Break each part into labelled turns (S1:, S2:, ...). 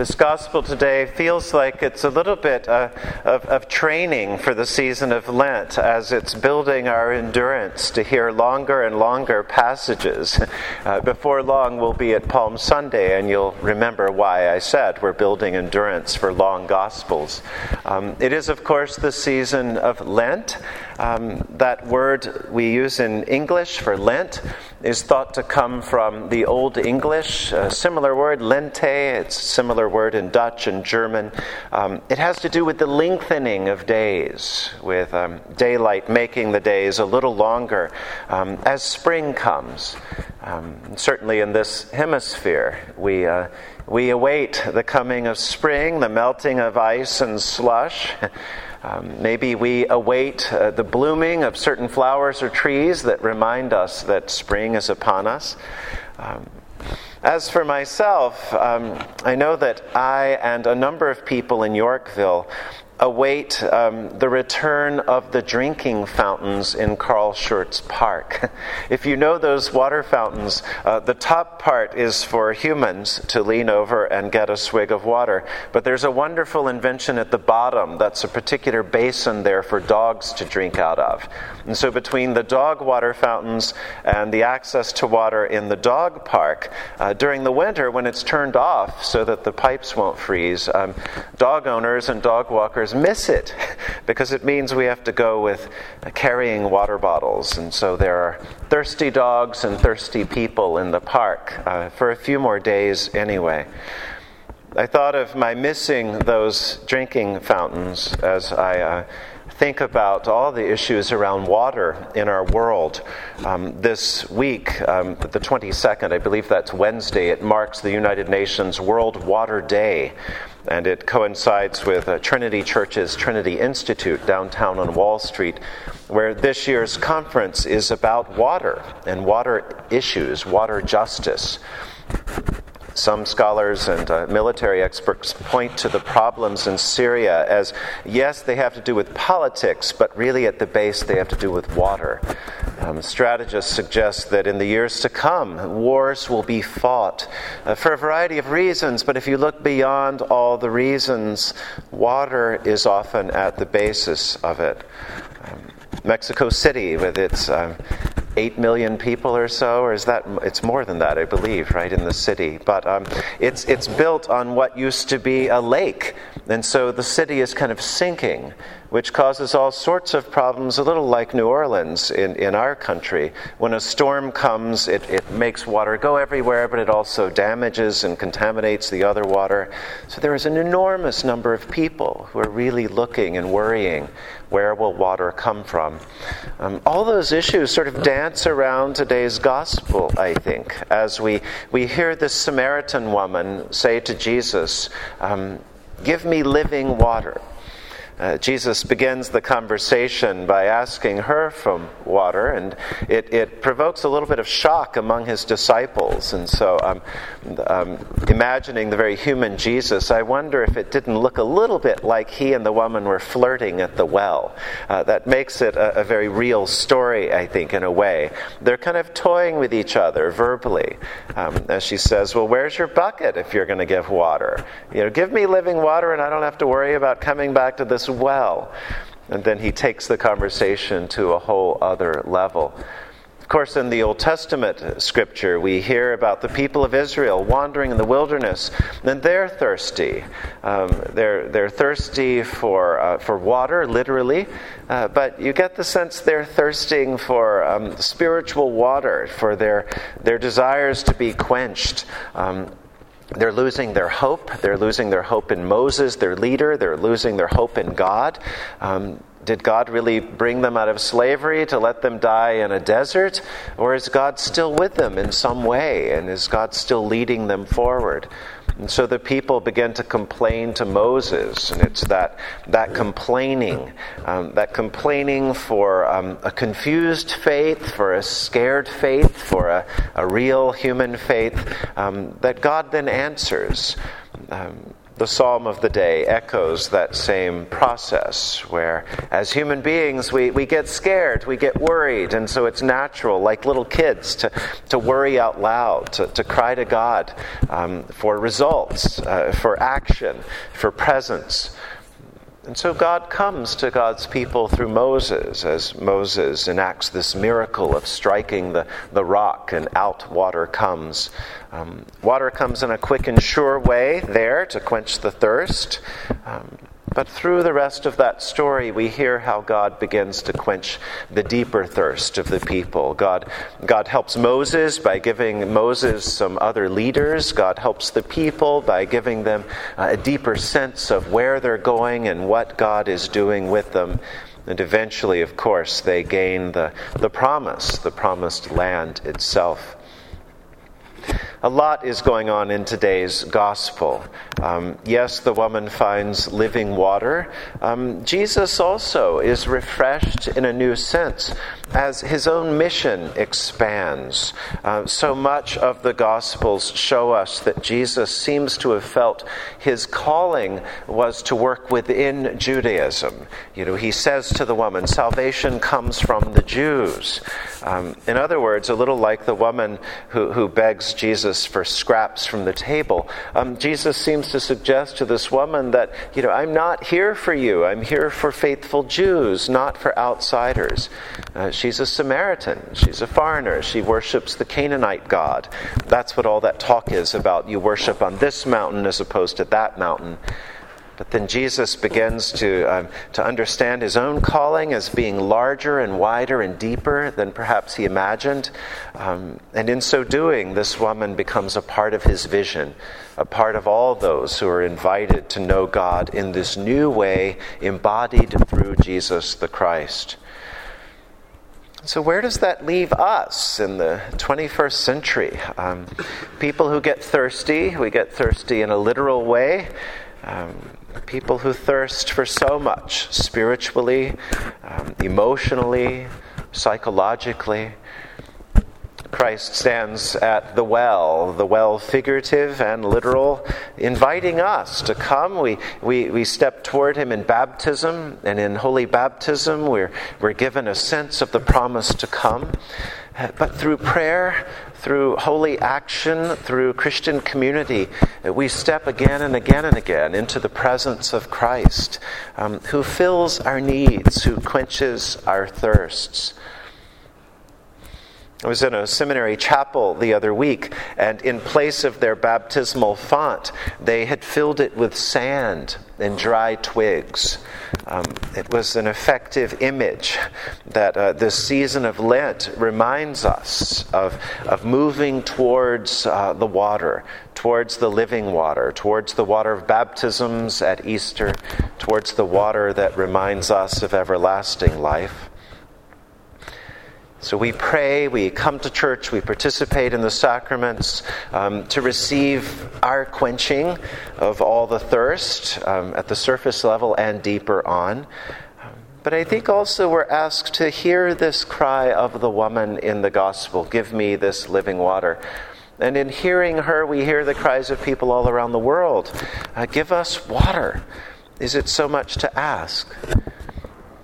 S1: This gospel today feels like it's a little bit uh, of, of, training for the season of Lent as it's building our endurance to hear longer and longer passages. Uh, before long, we'll be at Palm Sunday, and you'll remember why I said we're building endurance for long gospels. Um, it is, of course, the season of Lent. Um, that word we use in English for Lent is thought to come from the Old English, a similar word, lente. It's a similar word in Dutch and German. Um, it has to do with the lengthening of days, with um, daylight making the days a little longer um, as spring comes. Um, certainly in this hemisphere, we. Uh, we await the coming of spring, the melting of ice and slush. Um, maybe we await uh, the blooming of certain flowers or trees that remind us that spring is upon us. Um, as for myself, um, I know that I and a number of people in Yorkville await um, the return of the drinking fountains in Carl Schurz Park. if you know those water fountains, uh, the top part is for humans to lean over and get a swig of water. But there's a wonderful invention at the bottom that's a particular basin there for dogs to drink out of. And so between the dog water fountains and the access to water in the dog park, uh, during the winter when it's turned off so that the pipes won't freeze, um, dog owners and dog walkers miss it because it means we have to go with uh, carrying water bottles. And so there are thirsty dogs and thirsty people in the park uh, for a few more days anyway. I thought of my missing those drinking fountains as I uh, think about all the issues around water in our world. Um, this week, um, the 22nd, I believe that's Wednesday, it marks the United Nations World Water Day and it coincides with uh, Trinity Church's Trinity Institute downtown on Wall Street, where this year's conference is about water and water issues, water justice. Some scholars and uh, military experts point to the problems in Syria as yes, they have to do with politics, but really at the base they have to do with water. Um, strategists suggest that in the years to come, wars will be fought uh, for a variety of reasons, but if you look beyond all the reasons, water is often at the basis of it. Um, Mexico City, with its um, 8 million people or so, or is that, it's more than that, I believe, right, in the city. But um, it's, it's built on what used to be a lake, and so the city is kind of sinking which causes all sorts of problems, a little like New Orleans in, in our country. When a storm comes, it, it makes water go everywhere, but it also damages and contaminates the other water. So there is an enormous number of people who are really looking and worrying where will water come from? Um, all those issues sort of dance around today's gospel, I think, as we, we hear this Samaritan woman say to Jesus, um, Give me living water. Uh, Jesus begins the conversation by asking her from water, and it, it, provokes a little bit of shock among his disciples. And so, um, um, imagining the very human Jesus, I wonder if it didn't look a little bit like he and the woman were flirting at the well. Uh, that makes it a, a, very real story, I think, in a way. They're kind of toying with each other verbally. Um, as she says, Well, where's your bucket if you're going to give water? You know, give me living water, and I don't have to worry about coming back to this well. And then he takes the conversation to a whole other level. Of course, in the Old Testament scripture, we hear about the people of Israel wandering in the wilderness, and they're thirsty. Um, they're, they're thirsty for, uh, for water, literally, uh, but you get the sense they're thirsting for um, spiritual water, for their, their desires to be quenched. Um, they're losing their hope. They're losing their hope in Moses, their leader. They're losing their hope in God. Um, did God really bring them out of slavery to let them die in a desert? Or is God still with them in some way? And is God still leading them forward? And so the people begin to complain to Moses, and it's that, that complaining, um, that complaining for um, a confused faith, for a scared faith, for a, a real human faith, um, that God then answers. Um, the psalm of the day echoes that same process where, as human beings, we, we get scared, we get worried, and so it's natural, like little kids, to, to worry out loud, to, to cry to God um, for results, uh, for action, for presence. And so God comes to God's people through Moses as Moses enacts this miracle of striking the, the rock and out water comes. Um, water comes in a quick and sure way there to quench the thirst. Um, but through the rest of that story, we hear how God begins to quench the deeper thirst of the people. God, God helps Moses by giving Moses some other leaders. God helps the people by giving them a deeper sense of where they're going and what God is doing with them. And eventually, of course, they gain the, the promise, the promised land itself. A lot is going on in today's gospel. Um, yes, the woman finds living water. Um, Jesus also is refreshed in a new sense as his own mission expands. Uh, so much of the Gospels show us that Jesus seems to have felt his calling was to work within Judaism. You know, he says to the woman, Salvation comes from the Jews. Um, in other words, a little like the woman who, who begs Jesus for scraps from the table, um, Jesus seems to suggest to this woman that, you know, I'm not here for you, I'm here for faithful Jews, not for outsiders. Uh, she's a Samaritan. She's a foreigner. She worships the Canaanite God. That's what all that talk is about. You worship on this mountain as opposed to that mountain. But then Jesus begins to, um, to understand his own calling as being larger and wider and deeper than perhaps he imagined. Um, and in so doing, this woman becomes a part of his vision, a part of all those who are invited to know God in this new way, embodied through Jesus the Christ. So, where does that leave us in the 21st century? Um, people who get thirsty, we get thirsty in a literal way. Um, people who thirst for so much spiritually, um, emotionally, psychologically. Christ stands at the well, the well figurative and literal, inviting us to come. We, we, we step toward him in baptism, and in holy baptism, we're, we're given a sense of the promise to come. But through prayer, through holy action, through Christian community, we step again and again and again into the presence of Christ, um, who fills our needs, who quenches our thirsts. I was in a seminary chapel the other week, and in place of their baptismal font, they had filled it with sand and dry twigs. Um, it was an effective image that uh, this season of Lent reminds us of, of moving towards uh, the water, towards the living water, towards the water of baptisms at Easter, towards the water that reminds us of everlasting life. So we pray, we come to church, we participate in the sacraments um, to receive our quenching of all the thirst um, at the surface level and deeper on. But I think also we're asked to hear this cry of the woman in the gospel Give me this living water. And in hearing her, we hear the cries of people all around the world uh, Give us water. Is it so much to ask?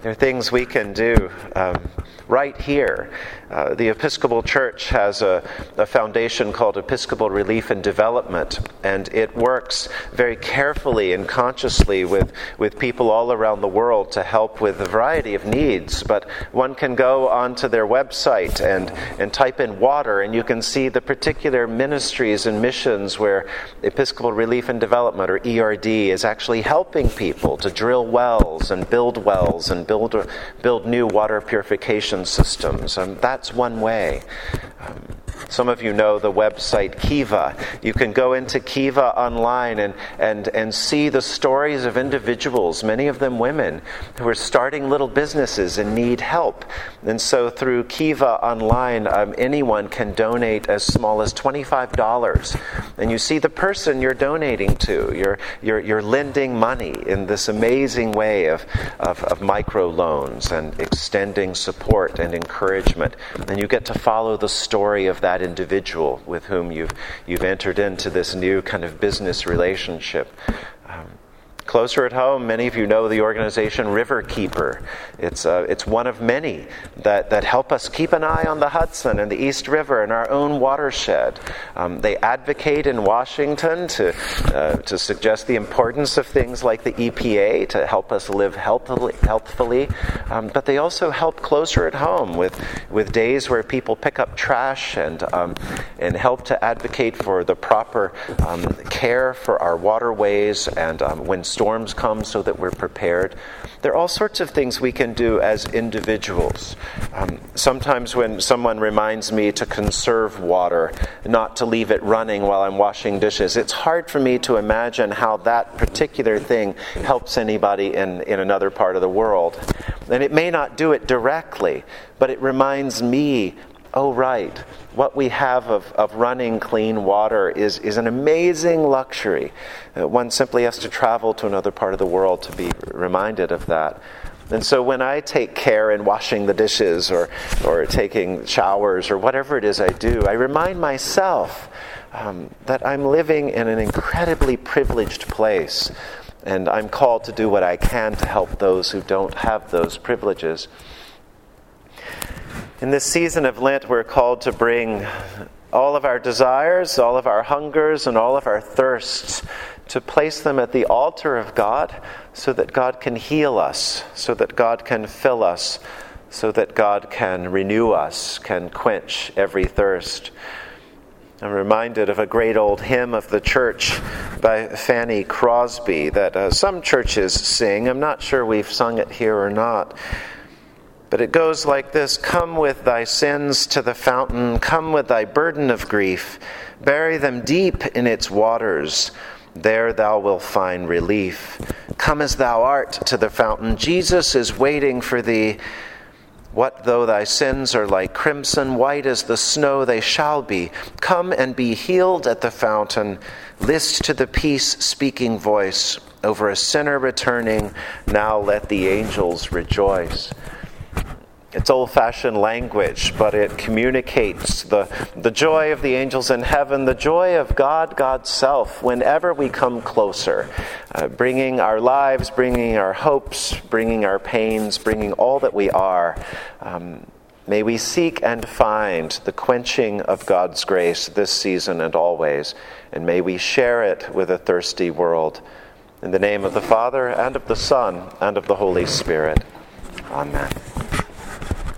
S1: There are things we can do. Um, right here. Uh, the Episcopal Church has a, a, foundation called Episcopal Relief and Development, and it works very carefully and consciously with, with people all around the world to help with a variety of needs. But one can go onto their website and, and type in water, and you can see the particular ministries and missions where Episcopal Relief and Development, or ERD, is actually helping people to drill wells and build wells and build, build new water purification systems. Um, that's one way. Um, some of you know the website Kiva. You can go into Kiva online and, and, and see the stories of individuals, many of them women, who are starting little businesses and need help. And so through Kiva online, um, anyone can donate as small as $25. And you see the person you're donating to. You're, you're, you're lending money in this amazing way of, of, of microloans and extending support and encouragement. And you get to follow the story of that that individual with whom you've, you've entered into this new kind of business relationship. Um, Closer at home, many of you know the organization Riverkeeper. It's, uh, it's one of many that, that help us keep an eye on the Hudson and the East River and our own watershed. Um, they advocate in Washington to, uh, to suggest the importance of things like the EPA to help us live healthily, healthfully. Um, but they also help closer at home with, with days where people pick up trash and, um, and help to advocate for the proper um, care for our waterways and um, when storms come so that we're prepared. There are all sorts of things we can do as individuals. Um, sometimes when someone reminds me to conserve water, not to leave it running while I'm washing dishes, it's hard for me to imagine how that particular thing helps anybody in, in another part of the world. And it may not do it directly, but it reminds me oh, right, what we have of, of running clean water is, is an amazing luxury. Uh, one simply has to travel to another part of the world to be reminded of that. And so when I take care in washing the dishes or, or taking showers or whatever it is I do, I remind myself um, that I'm living in an incredibly privileged place. And I'm called to do what I can to help those who don't have those privileges. In this season of Lent, we're called to bring all of our desires, all of our hungers, and all of our thirsts, to place them at the altar of God so that God can heal us, so that God can fill us, so that God can renew us, can quench every thirst. I'm reminded of a great old hymn of the church by Fanny Crosby that uh, some churches sing. I'm not sure we've sung it here or not. But it goes like this Come with thy sins to the fountain, come with thy burden of grief, bury them deep in its waters. There thou wilt find relief. Come as thou art to the fountain. Jesus is waiting for thee. What though thy sins are like crimson, white as the snow they shall be. Come and be healed at the fountain. List to the peace speaking voice. Over a sinner returning, now let the angels rejoice. It's old fashioned language, but it communicates the, the joy of the angels in heaven, the joy of God, God's self, whenever we come closer, uh, bringing our lives, bringing our hopes, bringing our pains, bringing all that we are. Um, may we seek and find the quenching of God's grace this season and always, and may we share it with a thirsty world. In the name of the Father, and of the Son, and of the Holy Spirit. Amen.